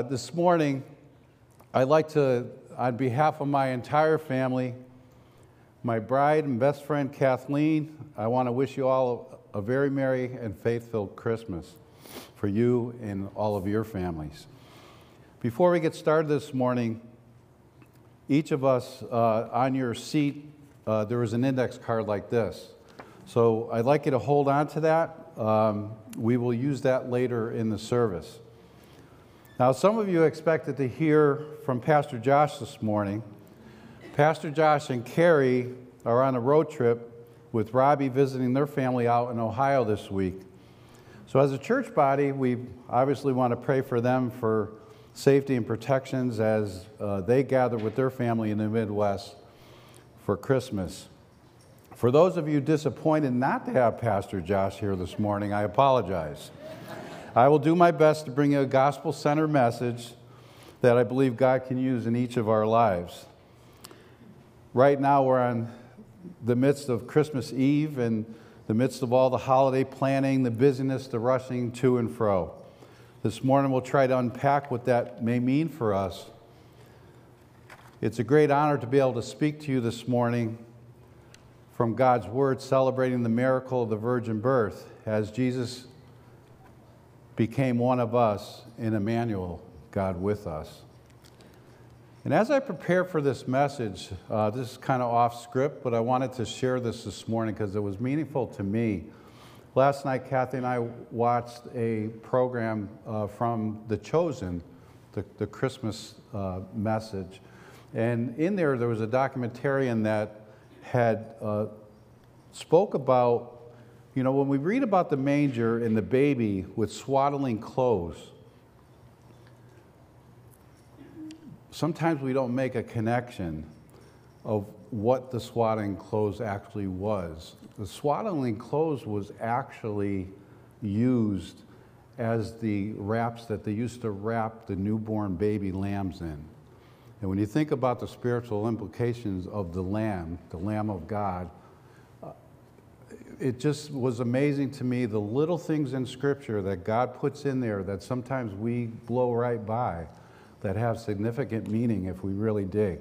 uh, this morning, I'd like to, on behalf of my entire family, my bride and best friend Kathleen, I want to wish you all a very merry and faith filled Christmas for you and all of your families. Before we get started this morning, each of us uh, on your seat, uh, there was an index card like this. So I'd like you to hold on to that. Um, we will use that later in the service. Now, some of you expected to hear from Pastor Josh this morning. Pastor Josh and Carrie are on a road trip with Robbie visiting their family out in Ohio this week. So, as a church body, we obviously want to pray for them for safety and protections as uh, they gather with their family in the Midwest for Christmas. For those of you disappointed not to have Pastor Josh here this morning, I apologize. I will do my best to bring you a gospel centered message that I believe God can use in each of our lives. Right now, we're on the midst of Christmas Eve and the midst of all the holiday planning, the busyness, the rushing to and fro. This morning, we'll try to unpack what that may mean for us. It's a great honor to be able to speak to you this morning from God's Word, celebrating the miracle of the virgin birth as Jesus became one of us in Emmanuel, God with us. And as I prepare for this message, uh, this is kind of off script, but I wanted to share this this morning because it was meaningful to me. Last night, Kathy and I watched a program uh, from The Chosen, the, the Christmas uh, message. And in there, there was a documentarian that had uh, spoke about you know, when we read about the manger and the baby with swaddling clothes, sometimes we don't make a connection of what the swaddling clothes actually was. The swaddling clothes was actually used as the wraps that they used to wrap the newborn baby lambs in. And when you think about the spiritual implications of the lamb, the lamb of God, it just was amazing to me the little things in Scripture that God puts in there that sometimes we blow right by that have significant meaning if we really dig.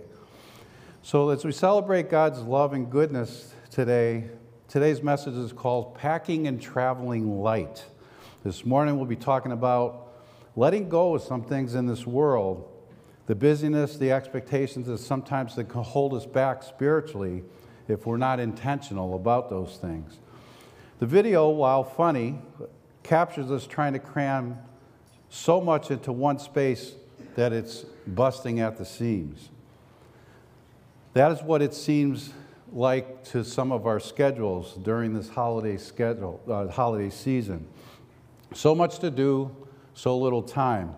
So, as we celebrate God's love and goodness today, today's message is called Packing and Traveling Light. This morning we'll be talking about letting go of some things in this world, the busyness, the expectations that sometimes can hold us back spiritually if we're not intentional about those things. The video, while funny, captures us trying to cram so much into one space that it's busting at the seams. That is what it seems like to some of our schedules during this holiday schedule, uh, holiday season. So much to do, so little time.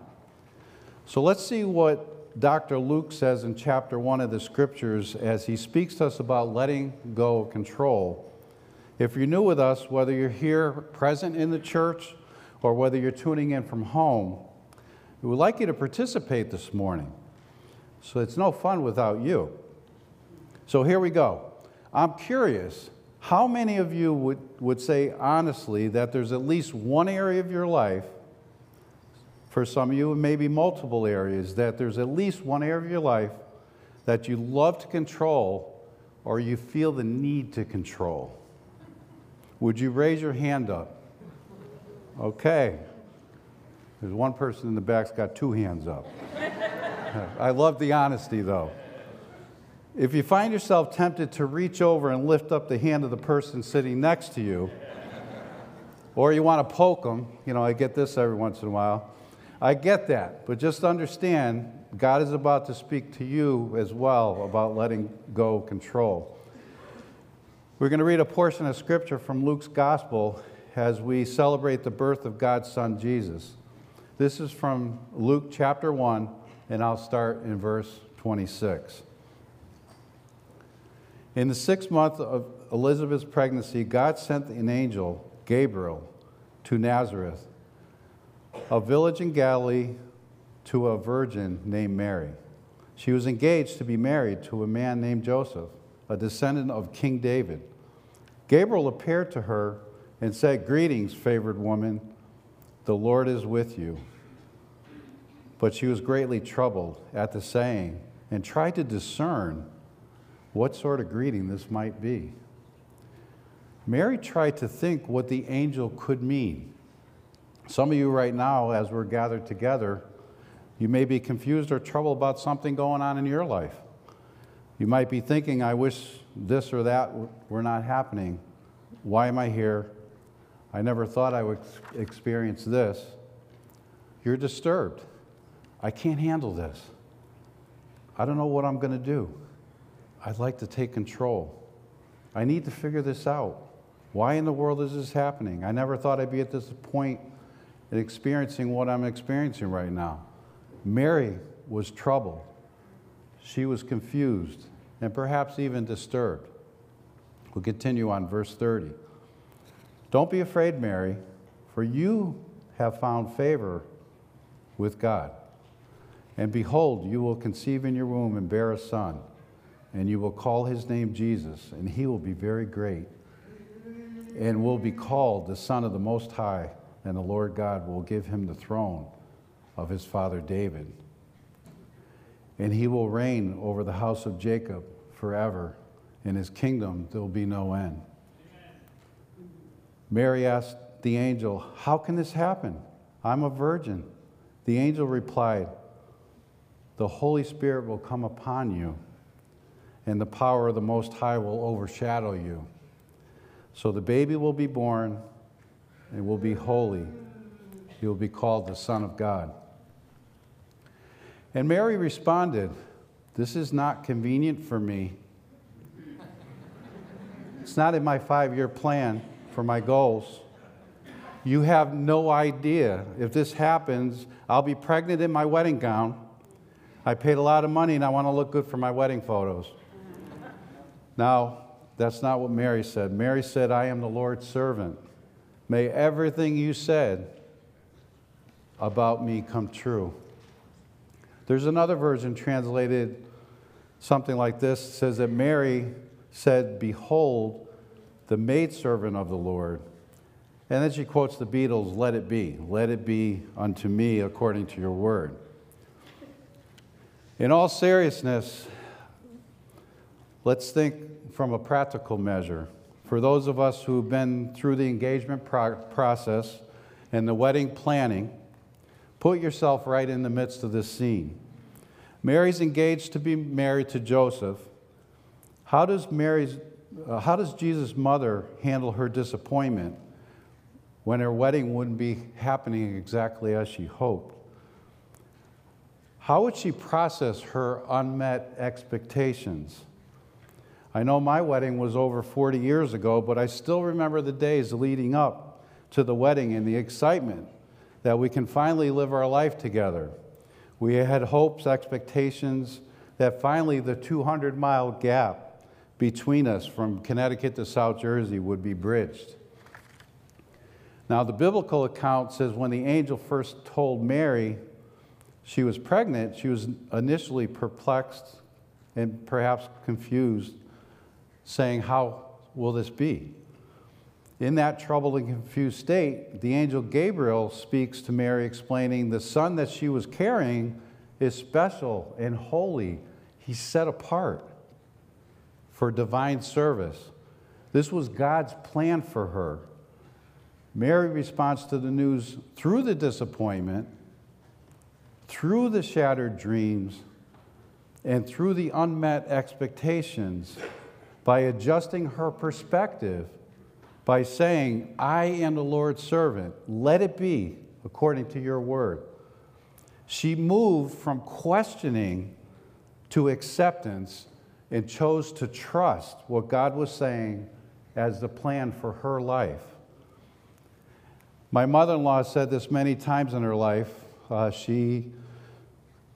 So let's see what Dr. Luke says in chapter 1 of the scriptures as he speaks to us about letting go of control if you're new with us, whether you're here present in the church or whether you're tuning in from home, we would like you to participate this morning. So it's no fun without you. So here we go. I'm curious, how many of you would, would say honestly that there's at least one area of your life, for some of you, maybe multiple areas, that there's at least one area of your life that you love to control or you feel the need to control? Would you raise your hand up? Okay. There's one person in the back's got two hands up. I love the honesty, though. If you find yourself tempted to reach over and lift up the hand of the person sitting next to you, or you want to poke them, you know, I get this every once in a while. I get that, but just understand God is about to speak to you as well about letting go control. We're going to read a portion of scripture from Luke's gospel as we celebrate the birth of God's son Jesus. This is from Luke chapter 1, and I'll start in verse 26. In the sixth month of Elizabeth's pregnancy, God sent an angel, Gabriel, to Nazareth, a village in Galilee, to a virgin named Mary. She was engaged to be married to a man named Joseph, a descendant of King David. Gabriel appeared to her and said, Greetings, favored woman, the Lord is with you. But she was greatly troubled at the saying and tried to discern what sort of greeting this might be. Mary tried to think what the angel could mean. Some of you, right now, as we're gathered together, you may be confused or troubled about something going on in your life. You might be thinking, I wish this or that were not happening. Why am I here? I never thought I would experience this. You're disturbed. I can't handle this. I don't know what I'm going to do. I'd like to take control. I need to figure this out. Why in the world is this happening? I never thought I'd be at this point in experiencing what I'm experiencing right now. Mary was troubled. She was confused and perhaps even disturbed. We'll continue on verse 30. Don't be afraid, Mary, for you have found favor with God. And behold, you will conceive in your womb and bear a son, and you will call his name Jesus, and he will be very great and will be called the Son of the Most High, and the Lord God will give him the throne of his father David. And he will reign over the house of Jacob forever. In his kingdom there will be no end. Mary asked the angel, How can this happen? I'm a virgin. The angel replied, The Holy Spirit will come upon you, and the power of the Most High will overshadow you. So the baby will be born and will be holy. He will be called the Son of God. And Mary responded, This is not convenient for me. It's not in my five year plan for my goals. You have no idea. If this happens, I'll be pregnant in my wedding gown. I paid a lot of money and I want to look good for my wedding photos. Now, that's not what Mary said. Mary said, I am the Lord's servant. May everything you said about me come true. There's another version translated something like this it says that Mary said, Behold, the maidservant of the Lord. And then she quotes the Beatles, Let it be. Let it be unto me according to your word. In all seriousness, let's think from a practical measure. For those of us who've been through the engagement pro- process and the wedding planning, put yourself right in the midst of this scene. Mary's engaged to be married to Joseph. How does Mary's uh, how does Jesus' mother handle her disappointment when her wedding wouldn't be happening exactly as she hoped? How would she process her unmet expectations? I know my wedding was over 40 years ago, but I still remember the days leading up to the wedding and the excitement that we can finally live our life together. We had hopes, expectations that finally the 200 mile gap between us from Connecticut to South Jersey would be bridged. Now, the biblical account says when the angel first told Mary she was pregnant, she was initially perplexed and perhaps confused saying, How will this be? In that troubled and confused state, the angel Gabriel speaks to Mary, explaining the son that she was carrying is special and holy. He's set apart for divine service. This was God's plan for her. Mary responds to the news through the disappointment, through the shattered dreams, and through the unmet expectations by adjusting her perspective by saying, I am the Lord's servant. Let it be according to your word. She moved from questioning to acceptance and chose to trust what God was saying as the plan for her life. My mother in law said this many times in her life. Uh, she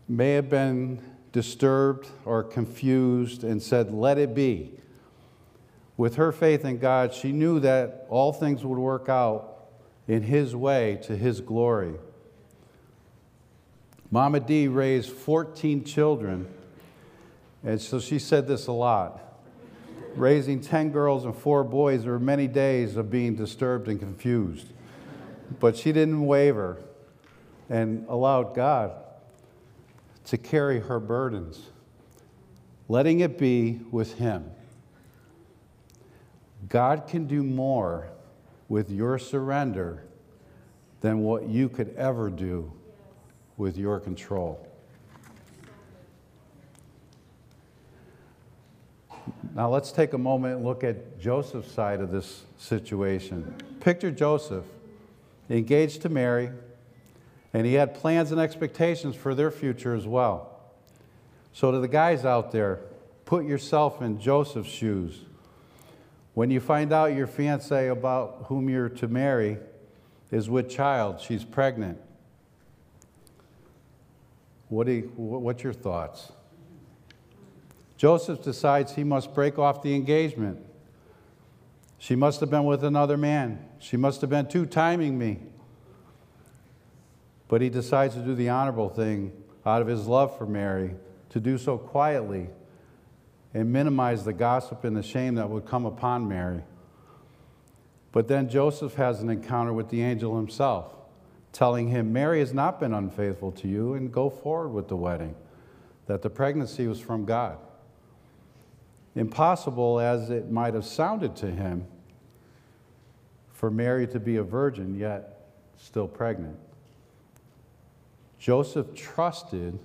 may have been disturbed or confused and said, Let it be. With her faith in God, she knew that all things would work out in His way to His glory. Mama D raised 14 children, and so she said this a lot. Raising 10 girls and four boys, there were many days of being disturbed and confused. But she didn't waver and allowed God to carry her burdens, letting it be with Him. God can do more with your surrender than what you could ever do with your control. Now, let's take a moment and look at Joseph's side of this situation. Picture Joseph engaged to Mary, and he had plans and expectations for their future as well. So, to the guys out there, put yourself in Joseph's shoes. When you find out your fiance about whom you're to marry is with child, she's pregnant. What do you, what's your thoughts? Joseph decides he must break off the engagement. She must have been with another man. She must have been two timing me. But he decides to do the honorable thing out of his love for Mary, to do so quietly and minimize the gossip and the shame that would come upon Mary. But then Joseph has an encounter with the angel himself, telling him, Mary has not been unfaithful to you, and go forward with the wedding, that the pregnancy was from God. Impossible as it might have sounded to him for Mary to be a virgin, yet still pregnant. Joseph trusted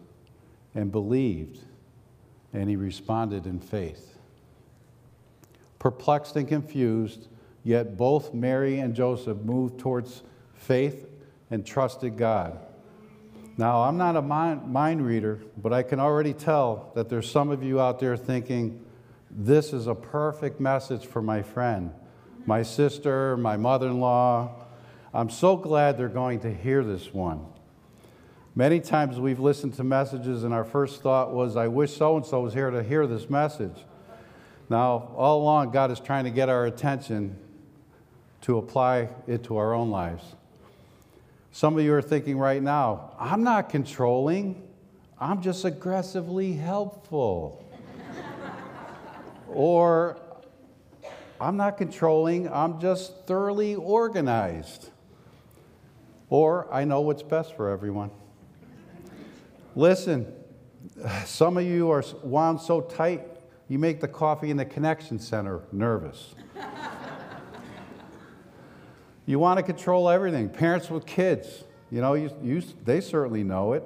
and believed, and he responded in faith. Perplexed and confused, yet both Mary and Joseph moved towards faith and trusted God. Now, I'm not a mind, reader, but I can already tell that there's some of you out there thinking, this is a perfect message for my friend, my sister, my mother in law. I'm so glad they're going to hear this one. Many times we've listened to messages, and our first thought was, I wish so and so was here to hear this message. Now, all along, God is trying to get our attention to apply it to our own lives. Some of you are thinking right now, I'm not controlling, I'm just aggressively helpful. Or I'm not controlling, I'm just thoroughly organized. Or I know what's best for everyone. Listen, some of you are wound so tight, you make the coffee in the connection center nervous. you want to control everything. Parents with kids, you know, you, you, they certainly know it.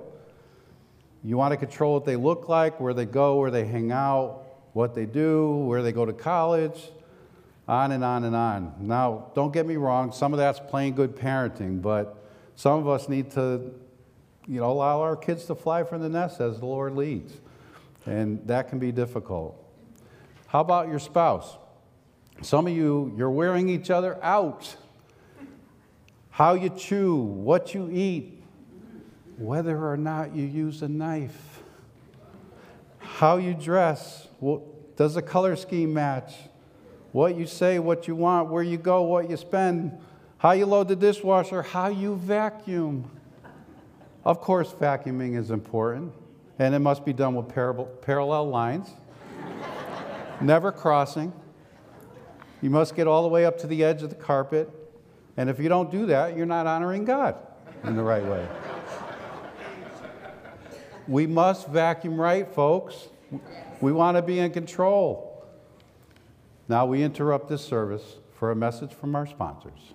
You want to control what they look like, where they go, where they hang out, what they do, where they go to college, on and on and on. Now, don't get me wrong, some of that's plain good parenting, but some of us need to, you know, allow our kids to fly from the nest as the Lord leads. And that can be difficult. How about your spouse? Some of you, you're wearing each other out. How you chew, what you eat, whether or not you use a knife, how you dress, well, does the color scheme match? What you say, what you want, where you go, what you spend, how you load the dishwasher, how you vacuum. Of course, vacuuming is important, and it must be done with parallel lines, never crossing. You must get all the way up to the edge of the carpet, and if you don't do that, you're not honoring God in the right way. We must vacuum right, folks. We want to be in control. Now we interrupt this service for a message from our sponsors.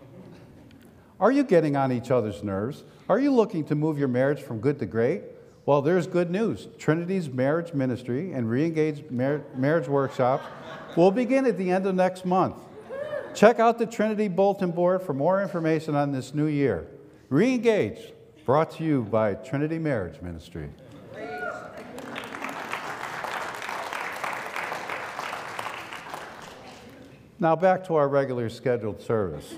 Are you getting on each other's nerves? Are you looking to move your marriage from good to great? Well, there's good news. Trinity's marriage ministry and re-engaged mar- marriage workshops will begin at the end of next month. Check out the Trinity bulletin board for more information on this new year. Re-engage, brought to you by Trinity Marriage Ministry. Now back to our regular scheduled service.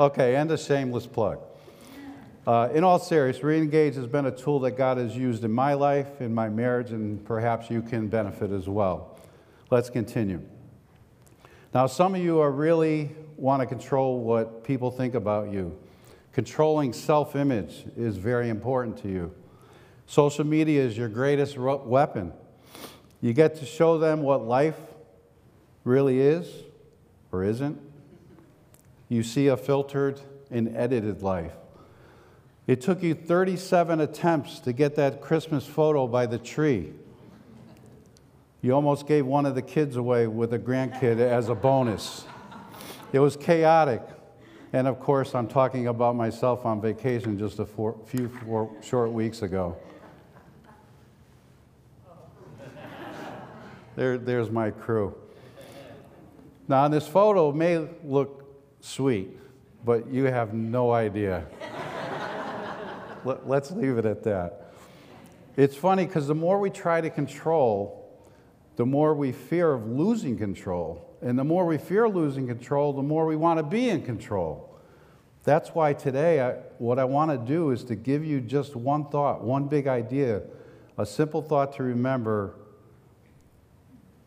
Okay, and a shameless plug. Uh, in all seriousness, Reengage has been a tool that God has used in my life, in my marriage, and perhaps you can benefit as well. Let's continue. Now, some of you are really want to control what people think about you. Controlling self image is very important to you. Social media is your greatest weapon. You get to show them what life really is or isn't. You see a filtered and edited life. It took you 37 attempts to get that Christmas photo by the tree. You almost gave one of the kids away with a grandkid as a bonus. It was chaotic. And of course, I'm talking about myself on vacation just a four, few four, short weeks ago. There, there's my crew. Now, this photo may look sweet, but you have no idea. Let, let's leave it at that. It's funny because the more we try to control, the more we fear of losing control. And the more we fear losing control, the more we want to be in control. That's why today, I, what I want to do is to give you just one thought, one big idea, a simple thought to remember,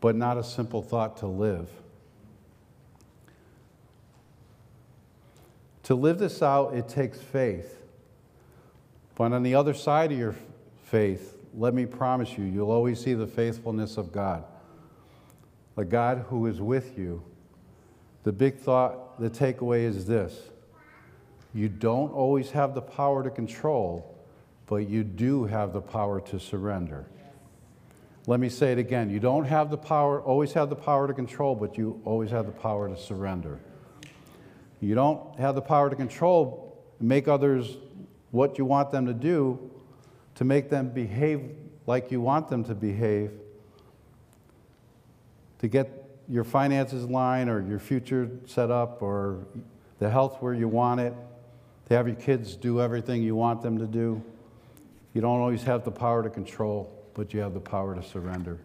but not a simple thought to live. To live this out, it takes faith. But on the other side of your faith, let me promise you, you'll always see the faithfulness of God. The God who is with you. The big thought, the takeaway is this you don't always have the power to control, but you do have the power to surrender. Let me say it again. You don't have the power, always have the power to control, but you always have the power to surrender. You don't have the power to control, make others what you want them to do, to make them behave like you want them to behave, to get your finances in line or your future set up or the health where you want it, to have your kids do everything you want them to do. You don't always have the power to control, but you have the power to surrender.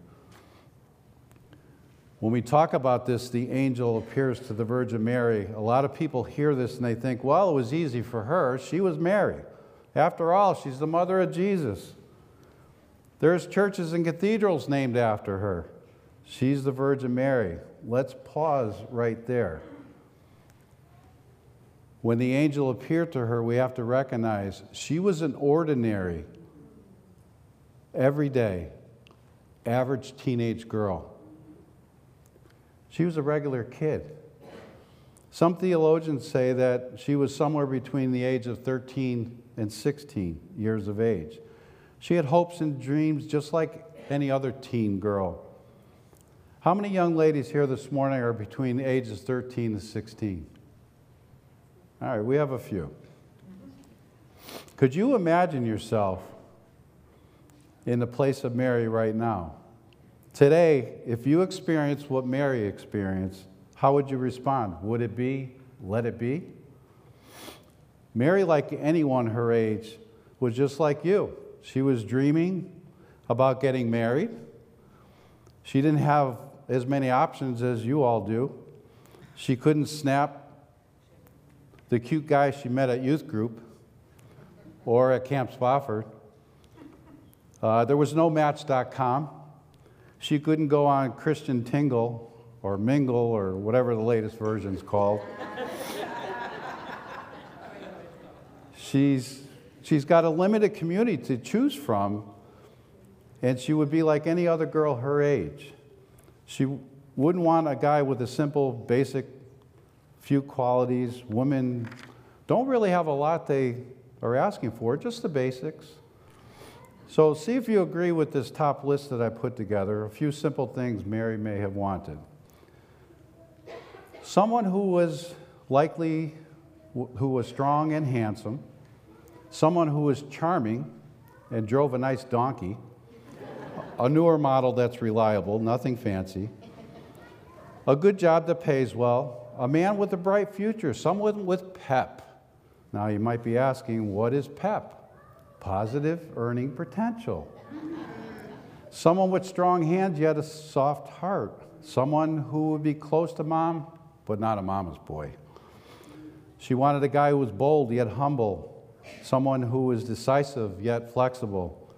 When we talk about this, the angel appears to the Virgin Mary. A lot of people hear this and they think, well, it was easy for her. She was Mary. After all, she's the mother of Jesus. There's churches and cathedrals named after her. She's the Virgin Mary. Let's pause right there. When the angel appeared to her, we have to recognize she was an ordinary, everyday, average teenage girl. She was a regular kid. Some theologians say that she was somewhere between the age of 13 and 16 years of age. She had hopes and dreams just like any other teen girl. How many young ladies here this morning are between the ages 13 and 16? All right, we have a few. Could you imagine yourself in the place of Mary right now? Today, if you experience what Mary experienced, how would you respond? Would it be, let it be? Mary, like anyone her age, was just like you. She was dreaming about getting married. She didn't have as many options as you all do. She couldn't snap the cute guy she met at youth group or at Camp Spofford. Uh, there was no Match.com. She couldn't go on Christian Tingle or Mingle or whatever the latest version's called. she's, she's got a limited community to choose from, and she would be like any other girl her age. She wouldn't want a guy with a simple, basic few qualities. Women don't really have a lot they are asking for, just the basics. So, see if you agree with this top list that I put together. A few simple things Mary may have wanted. Someone who was likely, who was strong and handsome, someone who was charming and drove a nice donkey, a newer model that's reliable, nothing fancy, a good job that pays well, a man with a bright future, someone with pep. Now you might be asking, what is PEP? Positive earning potential. someone with strong hands yet a soft heart. Someone who would be close to mom, but not a mama's boy. She wanted a guy who was bold yet humble, someone who was decisive yet flexible,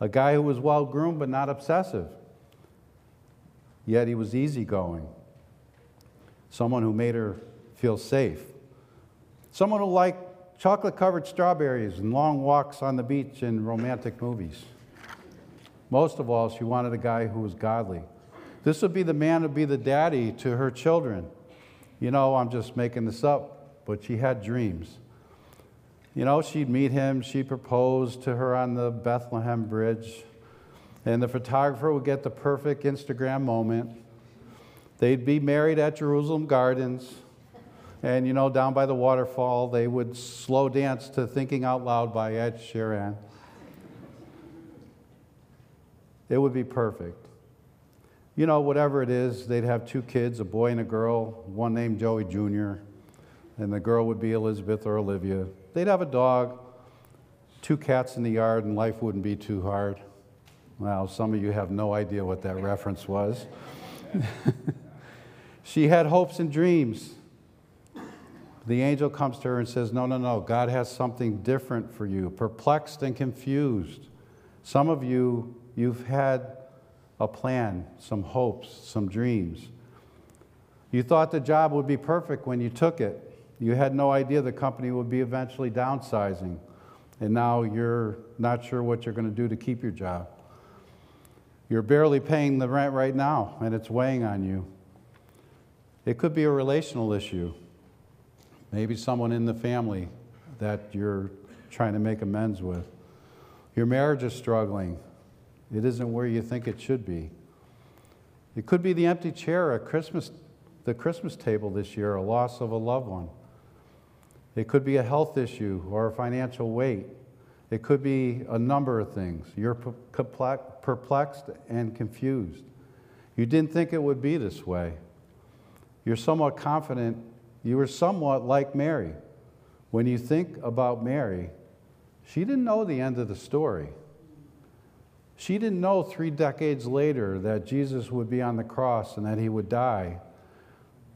a guy who was well groomed but not obsessive, yet he was easygoing, someone who made her feel safe, someone who liked chocolate covered strawberries and long walks on the beach and romantic movies. Most of all, she wanted a guy who was godly. This would be the man who would be the daddy to her children. You know, I'm just making this up, but she had dreams. You know, she'd meet him, she proposed to her on the Bethlehem Bridge, and the photographer would get the perfect Instagram moment. They'd be married at Jerusalem Gardens, and you know, down by the waterfall, they would slow dance to Thinking Out Loud by Ed Sheeran. It would be perfect. You know, whatever it is, they'd have two kids, a boy and a girl, one named Joey Jr., and the girl would be Elizabeth or Olivia. They'd have a dog, two cats in the yard, and life wouldn't be too hard. Well, some of you have no idea what that reference was. she had hopes and dreams. The angel comes to her and says, No, no, no, God has something different for you, perplexed and confused. Some of you, you've had a plan, some hopes, some dreams. You thought the job would be perfect when you took it. You had no idea the company would be eventually downsizing, and now you're not sure what you're going to do to keep your job. You're barely paying the rent right now, and it's weighing on you. It could be a relational issue. Maybe someone in the family that you're trying to make amends with. Your marriage is struggling. It isn't where you think it should be. It could be the empty chair at Christmas, the Christmas table this year, a loss of a loved one. It could be a health issue or a financial weight. It could be a number of things. You're perplexed and confused. You didn't think it would be this way. You're somewhat confident. You were somewhat like Mary. When you think about Mary, she didn't know the end of the story. She didn't know three decades later that Jesus would be on the cross and that he would die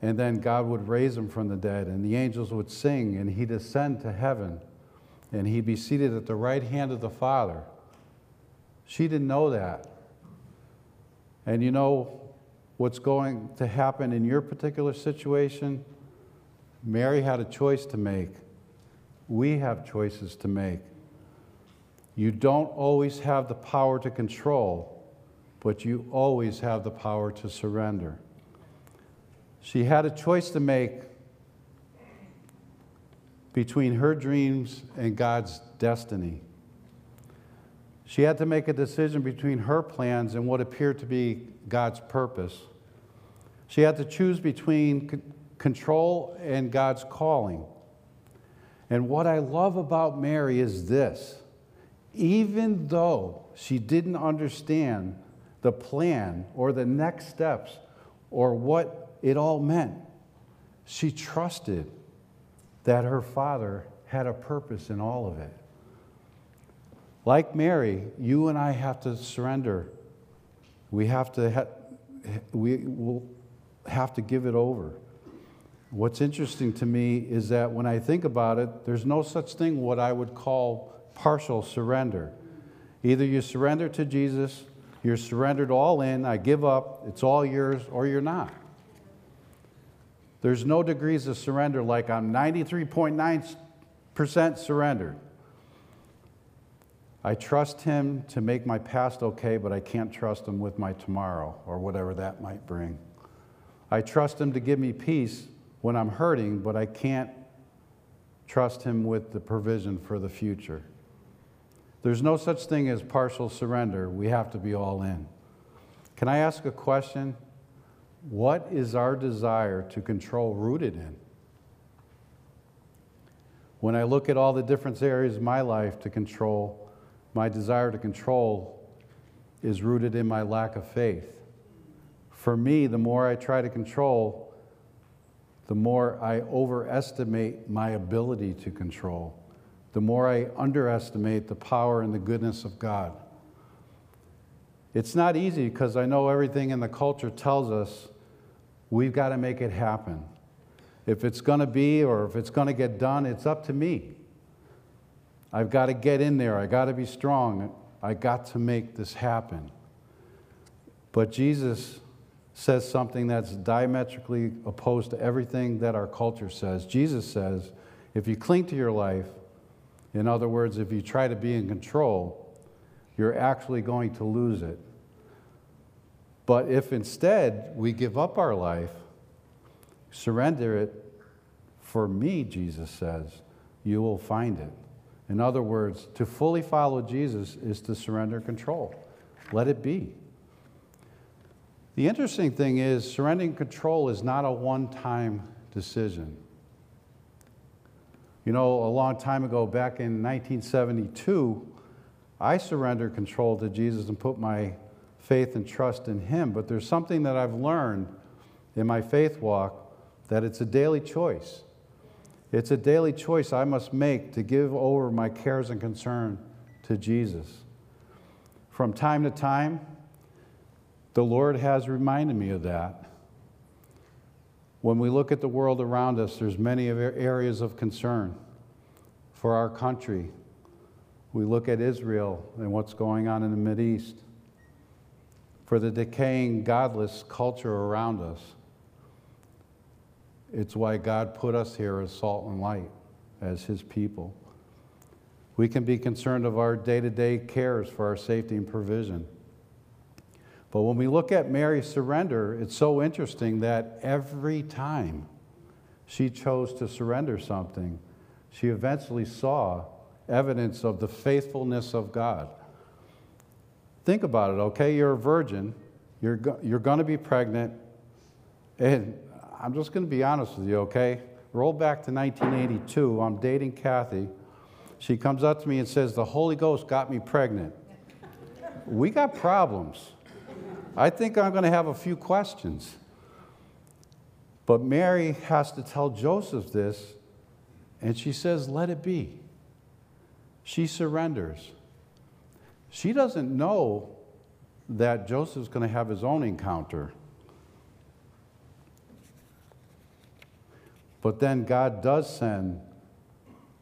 and then God would raise him from the dead, and the angels would sing, and he'd ascend to heaven, and he'd be seated at the right hand of the Father. She didn't know that. And you know what's going to happen in your particular situation? Mary had a choice to make. We have choices to make. You don't always have the power to control, but you always have the power to surrender. She had a choice to make between her dreams and God's destiny. She had to make a decision between her plans and what appeared to be God's purpose. She had to choose between control and God's calling. And what I love about Mary is this even though she didn't understand the plan or the next steps or what it all meant. She trusted that her father had a purpose in all of it. Like Mary, you and I have to surrender. We have to, ha- we will have to give it over. What's interesting to me is that when I think about it, there's no such thing what I would call partial surrender. Either you surrender to Jesus, you're surrendered all in, I give up, it's all yours, or you're not. There's no degrees of surrender like I'm 93.9% surrendered. I trust Him to make my past okay, but I can't trust Him with my tomorrow or whatever that might bring. I trust Him to give me peace when I'm hurting, but I can't trust Him with the provision for the future. There's no such thing as partial surrender. We have to be all in. Can I ask a question? What is our desire to control rooted in? When I look at all the different areas of my life to control, my desire to control is rooted in my lack of faith. For me, the more I try to control, the more I overestimate my ability to control, the more I underestimate the power and the goodness of God. It's not easy because I know everything in the culture tells us we've got to make it happen. If it's going to be or if it's going to get done, it's up to me. I've got to get in there. I've got to be strong. I got to make this happen. But Jesus says something that's diametrically opposed to everything that our culture says. Jesus says, if you cling to your life, in other words, if you try to be in control, you're actually going to lose it. But if instead we give up our life, surrender it for me, Jesus says, you will find it. In other words, to fully follow Jesus is to surrender control. Let it be. The interesting thing is, surrendering control is not a one time decision. You know, a long time ago, back in 1972, I surrendered control to Jesus and put my faith and trust in Him. But there's something that I've learned in my faith walk that it's a daily choice. It's a daily choice I must make to give over my cares and concern to Jesus. From time to time, the Lord has reminded me of that. When we look at the world around us, there's many areas of concern for our country. We look at Israel and what's going on in the East, for the decaying, godless culture around us. It's why God put us here as salt and light, as His people. We can be concerned of our day to day cares for our safety and provision. But when we look at Mary's surrender, it's so interesting that every time she chose to surrender something, she eventually saw evidence of the faithfulness of God. Think about it, okay? You're a virgin, you're, go- you're going to be pregnant, and I'm just going to be honest with you, okay? Roll back to 1982. I'm dating Kathy. She comes up to me and says, The Holy Ghost got me pregnant. we got problems. I think I'm going to have a few questions. But Mary has to tell Joseph this, and she says, Let it be. She surrenders. She doesn't know that Joseph's going to have his own encounter. But then God does send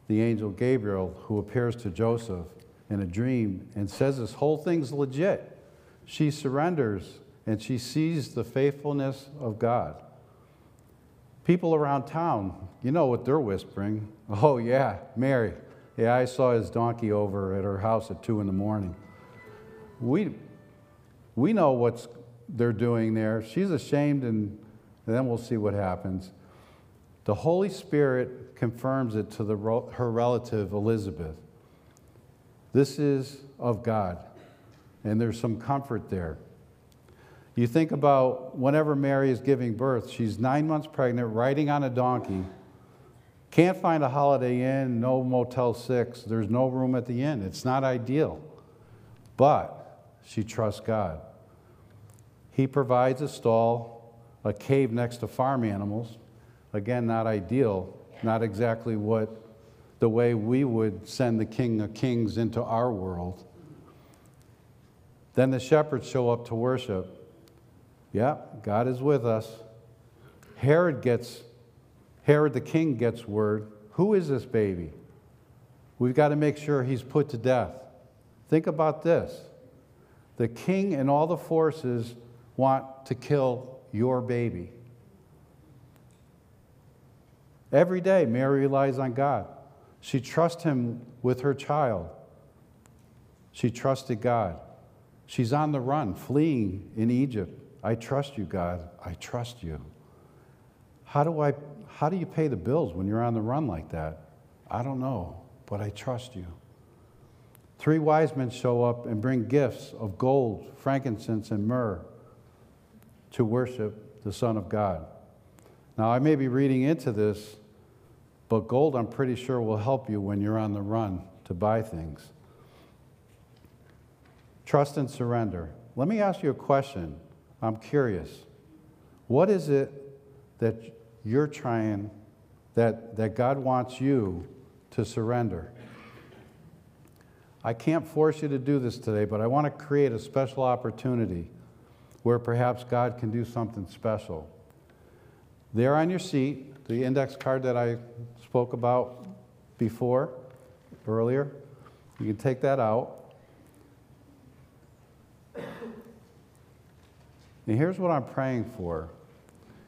the angel Gabriel, who appears to Joseph in a dream and says this whole thing's legit. She surrenders and she sees the faithfulness of God. People around town, you know what they're whispering. Oh, yeah, Mary. Yeah, I saw his donkey over at her house at 2 in the morning. We, we know what they're doing there. She's ashamed, and, then we'll see what happens. The Holy Spirit confirms it to the, her relative Elizabeth. This is of God, and there's some comfort there. You think about whenever Mary is giving birth, she's nine months pregnant, riding on a donkey, can't find a holiday inn, no Motel 6, there's no room at the inn. It's not ideal. But she trusts God. He provides a stall, a cave next to farm animals, Again, not ideal, not exactly what the way we would send the King of Kings into our world. Then the shepherds show up to worship. Yeah, God is with us. Herod gets, Herod the king gets word. Who is this baby? We've got to make sure he's put to death. Think about this. The king and all the forces want to kill your baby. Every day, Mary relies on God. She trusts Him with her child. She trusted God. She's on the run, fleeing in Egypt. I trust you, God. I trust you. How do, I, how do you pay the bills when you're on the run like that? I don't know, but I trust you. Three wise men show up and bring gifts of gold, frankincense, and myrrh to worship the Son of God. Now, I may be reading into this, but gold, I'm pretty sure, will help you when you're on the run to buy things. Trust and surrender. Let me ask you a question. I'm curious. What is it that you're trying, that, that God wants you to surrender? I can't force you to do this today, but I want to create a special opportunity where perhaps God can do something special. There on your seat, the index card that I spoke about before, earlier, you can take that out. And here's what I'm praying for.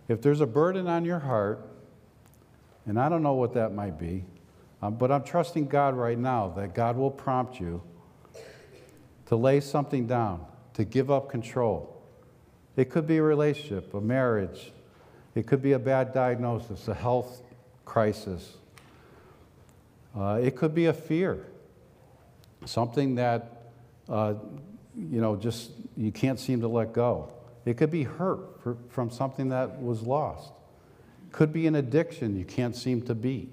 If there's a burden on your heart, and I don't know what that might be, um, but I'm trusting God right now that God will prompt you to lay something down, to give up control. It could be a relationship, a marriage, it could be a bad diagnosis, a health crisis. Uh, it could be a fear. something that, uh, you know, just you can't seem to let go. It could be hurt for, from something that was lost. Could be an addiction you can't seem to beat.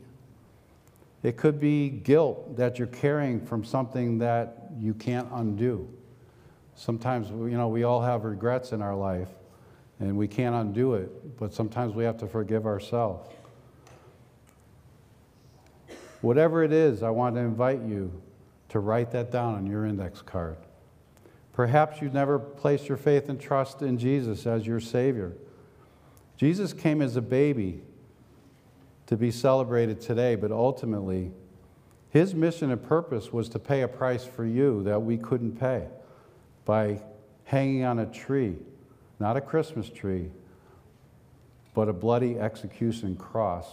It could be guilt that you're carrying from something that you can't undo. Sometimes, you know, we all have regrets in our life and we can't undo it, but sometimes we have to forgive ourselves. Whatever it is, I want to invite you to write that down on your index card. Perhaps you've never placed your faith and trust in Jesus as your Savior. Jesus came as a baby to be celebrated today, but ultimately, his mission and purpose was to pay a price for you that we couldn't pay by hanging on a tree, not a Christmas tree, but a bloody execution cross,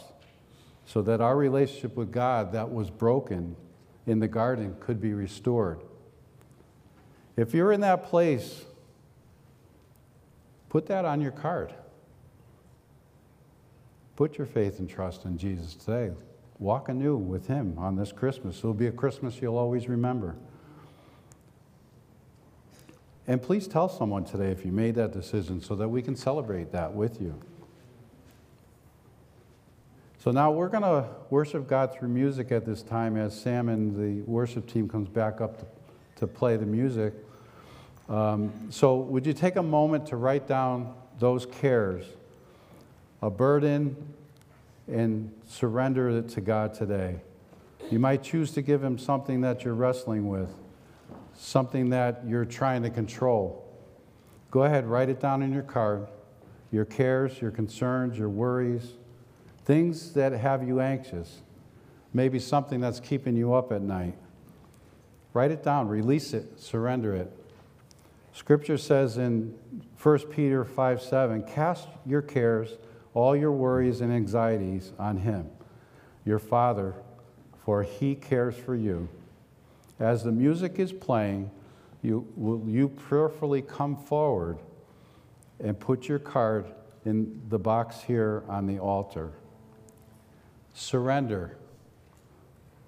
so that our relationship with God that was broken in the garden could be restored. If you're in that place, put that on your card. Put your faith and trust in Jesus today. Walk anew with Him on this Christmas. It'll be a Christmas you'll always remember. And please tell someone today if you made that decision so that we can celebrate that with you. So now we're going to worship God through music at this time as Sam and the worship team comes back up to, to play the music. Um, so would you take a moment to write down those cares? a burden and surrender it to God today. You might choose to give Him something that you're wrestling with, something that you're trying to control. Go ahead, write it down in your card your cares, your concerns, your worries, things that have you anxious, maybe something that's keeping you up at night. Write it down, release it, surrender it. Scripture says in 1 Peter 5 7, cast your cares all your worries and anxieties on Him, your Father, for He cares for you. As the music is playing, you, will you prayerfully come forward and put your card in the box here on the altar. Surrender.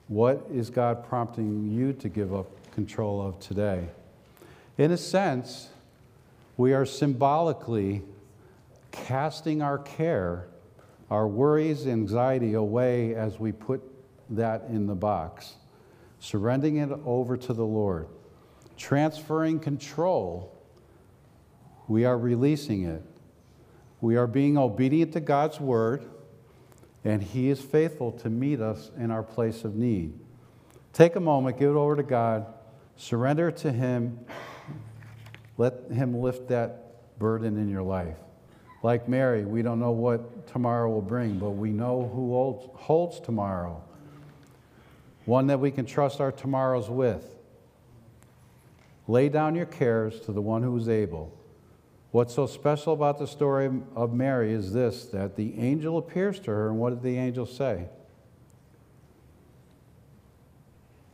What is God prompting you to give up control of today? In a sense, we are symbolically casting our care, our worries, anxiety away as we put that in the box, surrendering it over to the Lord, transferring control. We are releasing it. We are being obedient to God's word, and He is faithful to meet us in our place of need. Take a moment, give it over to God, surrender it to Him, let Him lift that burden in your life. Like Mary, we don't know what tomorrow will bring, but we know who holds, holds tomorrow. One that we can trust our tomorrows with. Lay down your cares to the one who is able. What's so special about the story of Mary is this that the angel appears to her, and what did the angel say?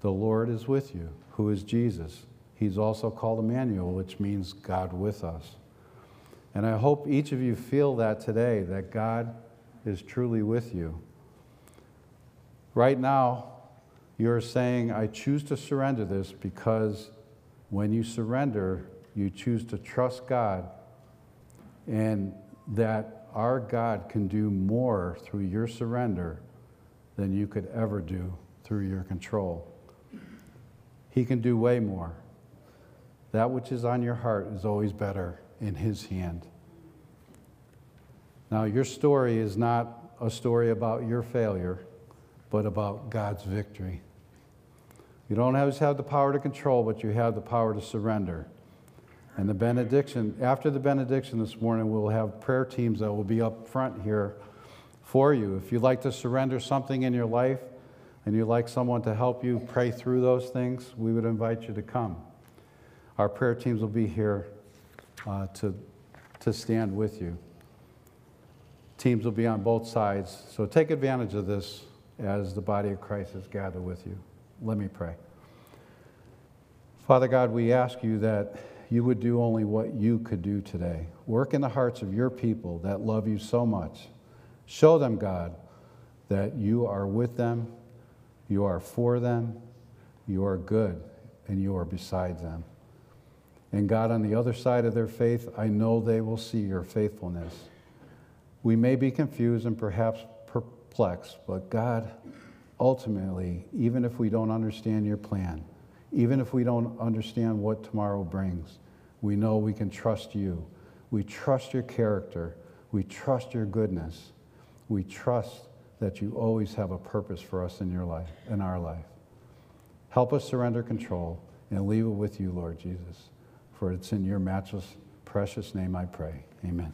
The Lord is with you, who is Jesus. He's also called Emmanuel, which means God with us. And I hope each of you feel that today, that God is truly with you. Right now, you're saying, I choose to surrender this because when you surrender, you choose to trust God and that our God can do more through your surrender than you could ever do through your control. He can do way more. That which is on your heart is always better in His hand. Now, your story is not a story about your failure, but about God's victory. You don't always have the power to control, but you have the power to surrender. And the benediction, after the benediction this morning, we'll have prayer teams that will be up front here for you. If you'd like to surrender something in your life and you'd like someone to help you pray through those things, we would invite you to come. Our prayer teams will be here uh, to, to stand with you. Teams will be on both sides. So take advantage of this as the body of Christ is gathered with you. Let me pray. Father God, we ask you that you would do only what you could do today. Work in the hearts of your people that love you so much. Show them, God, that you are with them, you are for them, you are good, and you are beside them. And God, on the other side of their faith, I know they will see your faithfulness. We may be confused and perhaps perplexed, but God, ultimately, even if we don't understand your plan, even if we don't understand what tomorrow brings, we know we can trust you. We trust your character. We trust your goodness. We trust that you always have a purpose for us in your life, in our life. Help us surrender control and leave it with you, Lord Jesus. For it's in your matchless, precious name I pray. Amen.